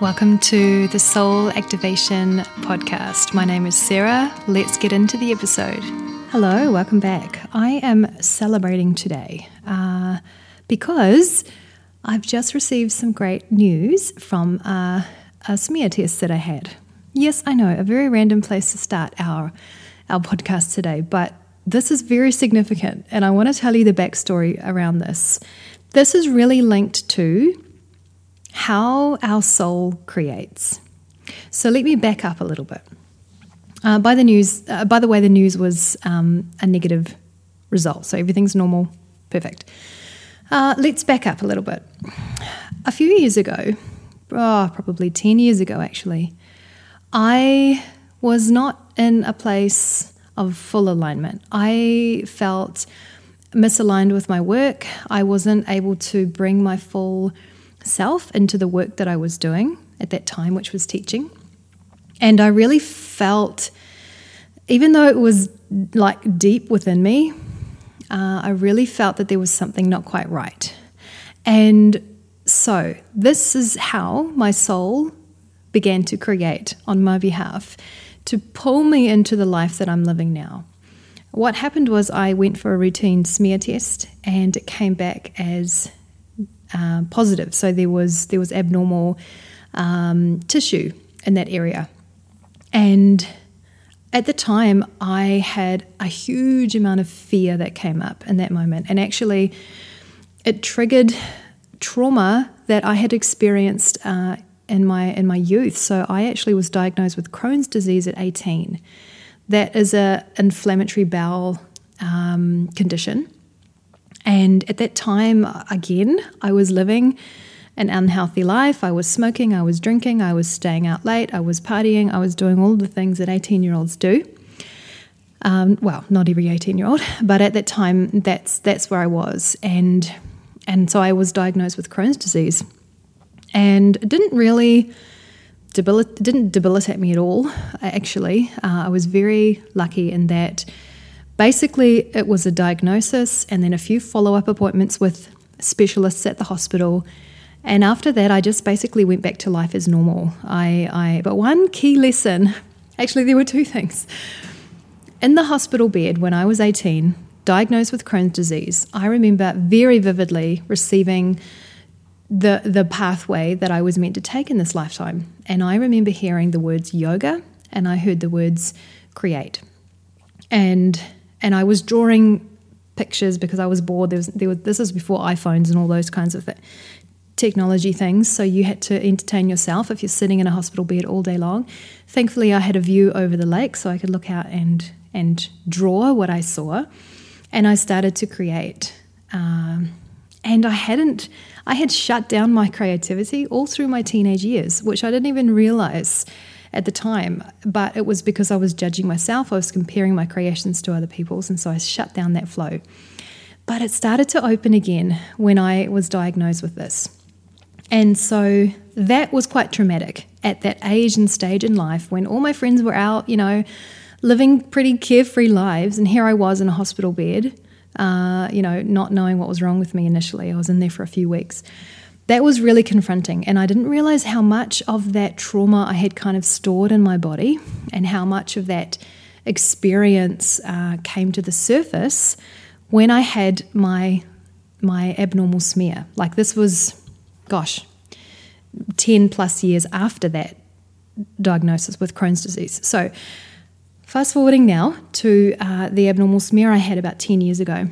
Welcome to the Soul Activation Podcast. My name is Sarah. Let's get into the episode. Hello, welcome back. I am celebrating today uh, because I've just received some great news from uh, a smear test that I had. Yes, I know, a very random place to start our our podcast today, but this is very significant, and I want to tell you the backstory around this. This is really linked to how our soul creates. So let me back up a little bit. Uh, by the news, uh, by the way, the news was um, a negative result, so everything's normal, perfect. Uh, let's back up a little bit. A few years ago, oh, probably 10 years ago actually, I was not in a place of full alignment. I felt misaligned with my work. I wasn't able to bring my full self into the work that I was doing at that time, which was teaching. And I really felt, even though it was like deep within me, uh, I really felt that there was something not quite right. And so, this is how my soul began to create on my behalf to pull me into the life that I'm living now. What happened was I went for a routine smear test and it came back as uh, positive. So there was there was abnormal um, tissue in that area, and at the time I had a huge amount of fear that came up in that moment, and actually it triggered trauma that I had experienced uh, in my in my youth. So I actually was diagnosed with Crohn's disease at 18. That is a inflammatory bowel um, condition and at that time, again, I was living an unhealthy life. I was smoking, I was drinking, I was staying out late, I was partying, I was doing all the things that 18 year olds do. Um, well, not every 18 year old, but at that time, that's, that's where I was. And, and so I was diagnosed with Crohn's disease. And it didn't really debilitate, didn't debilitate me at all, actually. Uh, I was very lucky in that Basically, it was a diagnosis and then a few follow up appointments with specialists at the hospital. And after that, I just basically went back to life as normal. I, I, but one key lesson actually, there were two things. In the hospital bed when I was 18, diagnosed with Crohn's disease, I remember very vividly receiving the, the pathway that I was meant to take in this lifetime. And I remember hearing the words yoga and I heard the words create. And and I was drawing pictures because I was bored. There was, there was this was before iPhones and all those kinds of th- technology things. So you had to entertain yourself if you're sitting in a hospital bed all day long. Thankfully, I had a view over the lake, so I could look out and and draw what I saw, and I started to create. Um, and I hadn't, I had shut down my creativity all through my teenage years, which I didn't even realize at the time, but it was because I was judging myself. I was comparing my creations to other people's, and so I shut down that flow. But it started to open again when I was diagnosed with this. And so that was quite traumatic at that age and stage in life when all my friends were out, you know, living pretty carefree lives. And here I was in a hospital bed, uh, you know, not knowing what was wrong with me initially. I was in there for a few weeks that was really confronting. And I didn't realize how much of that trauma I had kind of stored in my body and how much of that experience uh, came to the surface when I had my my abnormal smear. Like this was, gosh, 10 plus years after that diagnosis with Crohn's disease. So, fast forwarding now to uh, the abnormal smear I had about 10 years ago.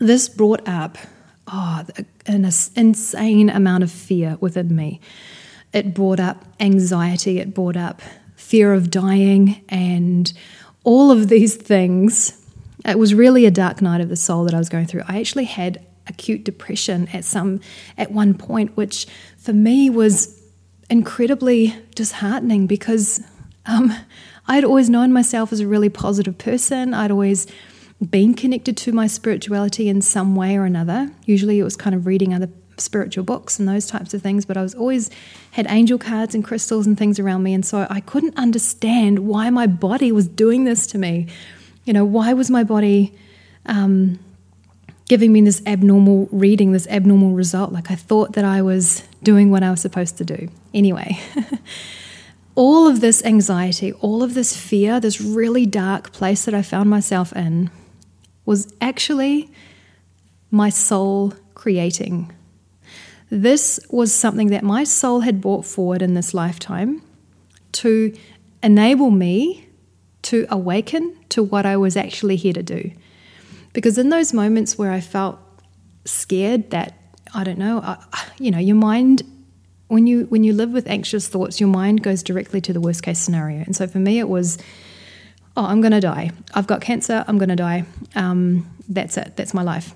This brought up oh, an insane amount of fear within me. It brought up anxiety, it brought up fear of dying, and all of these things. It was really a dark night of the soul that I was going through. I actually had acute depression at some at one point, which for me was incredibly disheartening because um, I'd always known myself as a really positive person. I'd always been connected to my spirituality in some way or another. Usually it was kind of reading other spiritual books and those types of things, but I was always had angel cards and crystals and things around me. And so I couldn't understand why my body was doing this to me. You know, why was my body um, giving me this abnormal reading, this abnormal result. Like I thought that I was doing what I was supposed to do. Anyway, all of this anxiety, all of this fear, this really dark place that I found myself in was actually my soul creating. This was something that my soul had brought forward in this lifetime to enable me to awaken to what I was actually here to do. Because in those moments where I felt scared that I don't know, I, you know, your mind when you when you live with anxious thoughts, your mind goes directly to the worst case scenario. And so for me, it was, oh, I'm going to die. I've got cancer. I'm going to die. Um, that's it. That's my life.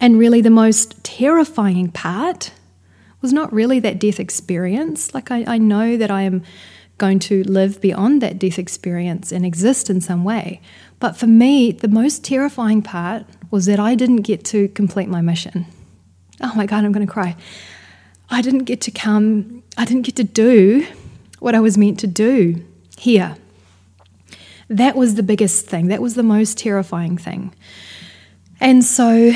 And really, the most terrifying part was not really that death experience. Like I, I know that I am going to live beyond that death experience and exist in some way. But for me, the most terrifying part was that I didn't get to complete my mission. Oh my God, I'm going to cry. I didn't get to come, I didn't get to do what I was meant to do here. That was the biggest thing. That was the most terrifying thing. And so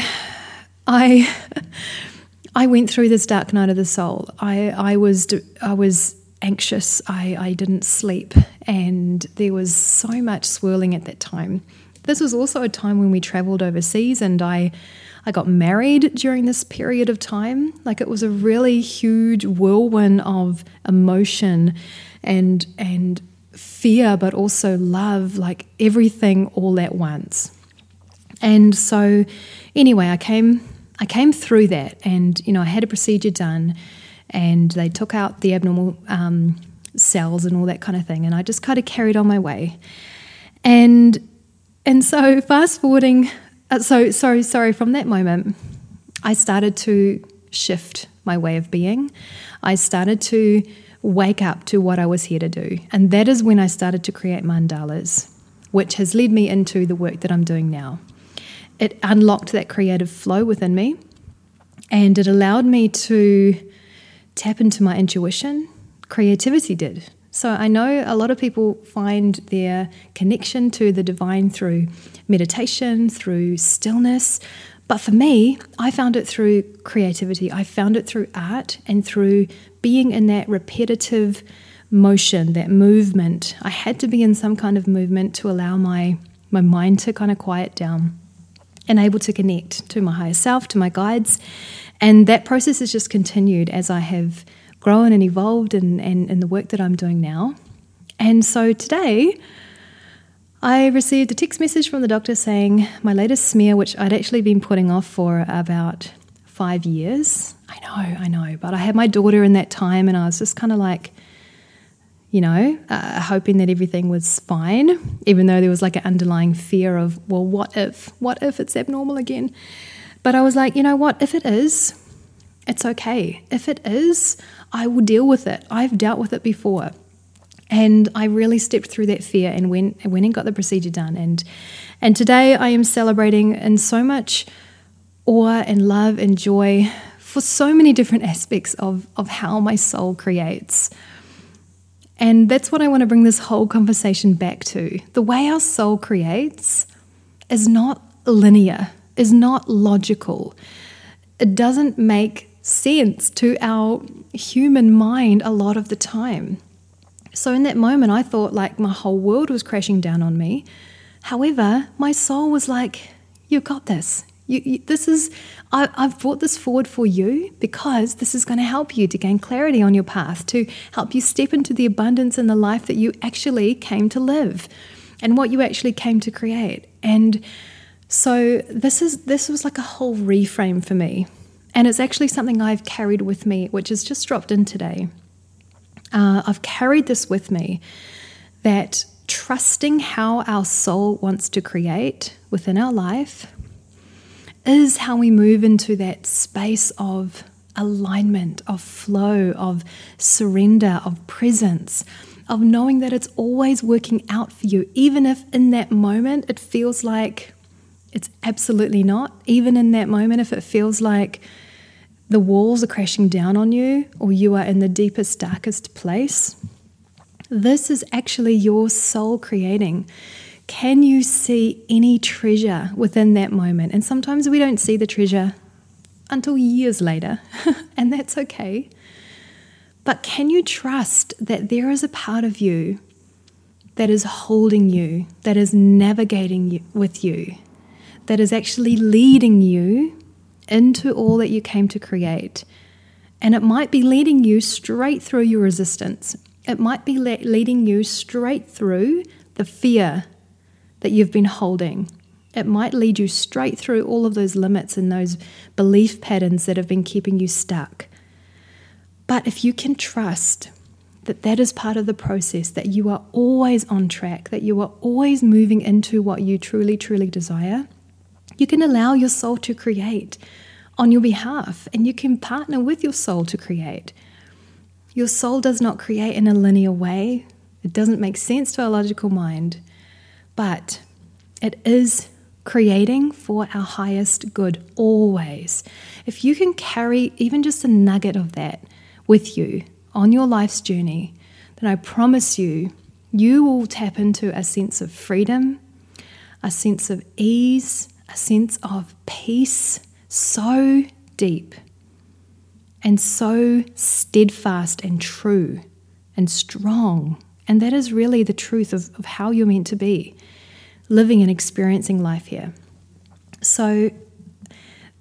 I I went through this dark night of the soul. I, I was I was anxious. I, I didn't sleep, and there was so much swirling at that time. This was also a time when we traveled overseas, and I I got married during this period of time. Like it was a really huge whirlwind of emotion and and fear, but also love, like everything all at once. And so, anyway, I came I came through that, and you know, I had a procedure done, and they took out the abnormal um, cells and all that kind of thing, and I just kind of carried on my way, and and so fast forwarding uh, so, sorry, sorry, from that moment, I started to shift my way of being. I started to wake up to what I was here to do. And that is when I started to create mandalas, which has led me into the work that I'm doing now. It unlocked that creative flow within me and it allowed me to tap into my intuition. Creativity did. So I know a lot of people find their connection to the divine through meditation, through stillness. But for me, I found it through creativity. I found it through art and through being in that repetitive motion, that movement. I had to be in some kind of movement to allow my, my mind to kind of quiet down and able to connect to my higher self, to my guides. And that process has just continued as I have grown and evolved in, in, in the work that I'm doing now. And so today, I received a text message from the doctor saying my latest smear, which I'd actually been putting off for about five years. I know, I know, but I had my daughter in that time, and I was just kind of like, you know, uh, hoping that everything was fine, even though there was like an underlying fear of, well, what if? What if it's abnormal again? But I was like, you know what? If it is, it's okay. If it is, I will deal with it. I've dealt with it before. And I really stepped through that fear and went, went and got the procedure done. And, and today I am celebrating in so much awe and love and joy for so many different aspects of, of how my soul creates. And that's what I want to bring this whole conversation back to. The way our soul creates is not linear, is not logical. It doesn't make sense to our human mind a lot of the time. So, in that moment, I thought like my whole world was crashing down on me. However, my soul was like, You've got this. You, you, this is, I, I've brought this forward for you because this is going to help you to gain clarity on your path, to help you step into the abundance and the life that you actually came to live and what you actually came to create. And so this is this was like a whole reframe for me and it's actually something I've carried with me, which has just dropped in today. Uh, I've carried this with me that trusting how our soul wants to create within our life is how we move into that space of alignment, of flow, of surrender, of presence, of knowing that it's always working out for you, even if in that moment it feels like it's absolutely not. Even in that moment, if it feels like the walls are crashing down on you or you are in the deepest, darkest place, this is actually your soul creating. Can you see any treasure within that moment? And sometimes we don't see the treasure until years later, and that's okay. But can you trust that there is a part of you that is holding you, that is navigating you, with you, that is actually leading you into all that you came to create? And it might be leading you straight through your resistance. It might be le- leading you straight through the fear that you've been holding. It might lead you straight through all of those limits and those belief patterns that have been keeping you stuck. But if you can trust that that is part of the process, that you are always on track, that you are always moving into what you truly, truly desire, you can allow your soul to create on your behalf and you can partner with your soul to create. Your soul does not create in a linear way, it doesn't make sense to our logical mind, but it is creating for our highest good always. If you can carry even just a nugget of that with you on your life's journey, then I promise you, you will tap into a sense of freedom, a sense of ease, a sense of peace so deep and so steadfast and true and strong. And that is really the truth of, of how you're meant to be living and experiencing life here. So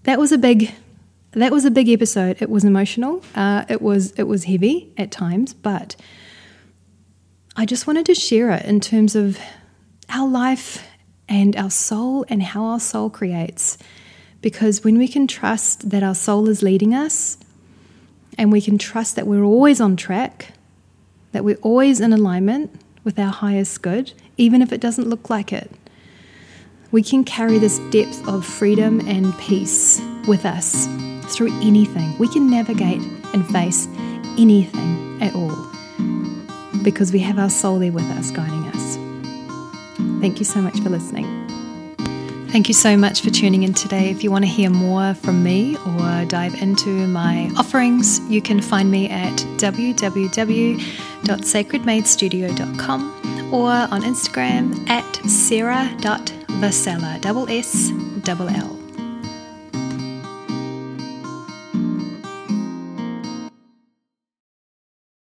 that was a big that was a big episode. It was emotional. Uh, it was it was heavy at times, but I just wanted to share it in terms of our life and our soul and how our soul creates because when we can trust that our soul is leading us, and we can trust that we're always on track, that we're always in alignment with our highest good, even if it doesn't look like it, we can carry this depth of freedom and peace with us through anything. We can navigate and face anything at all because we have our soul there with us, guiding us. Thank you so much for listening. Thank you so much for tuning in today. If you want to hear more from me or dive into my offerings, you can find me at www.sacredmaidstudio.com or on Instagram at sarah.vassella, double S, double L.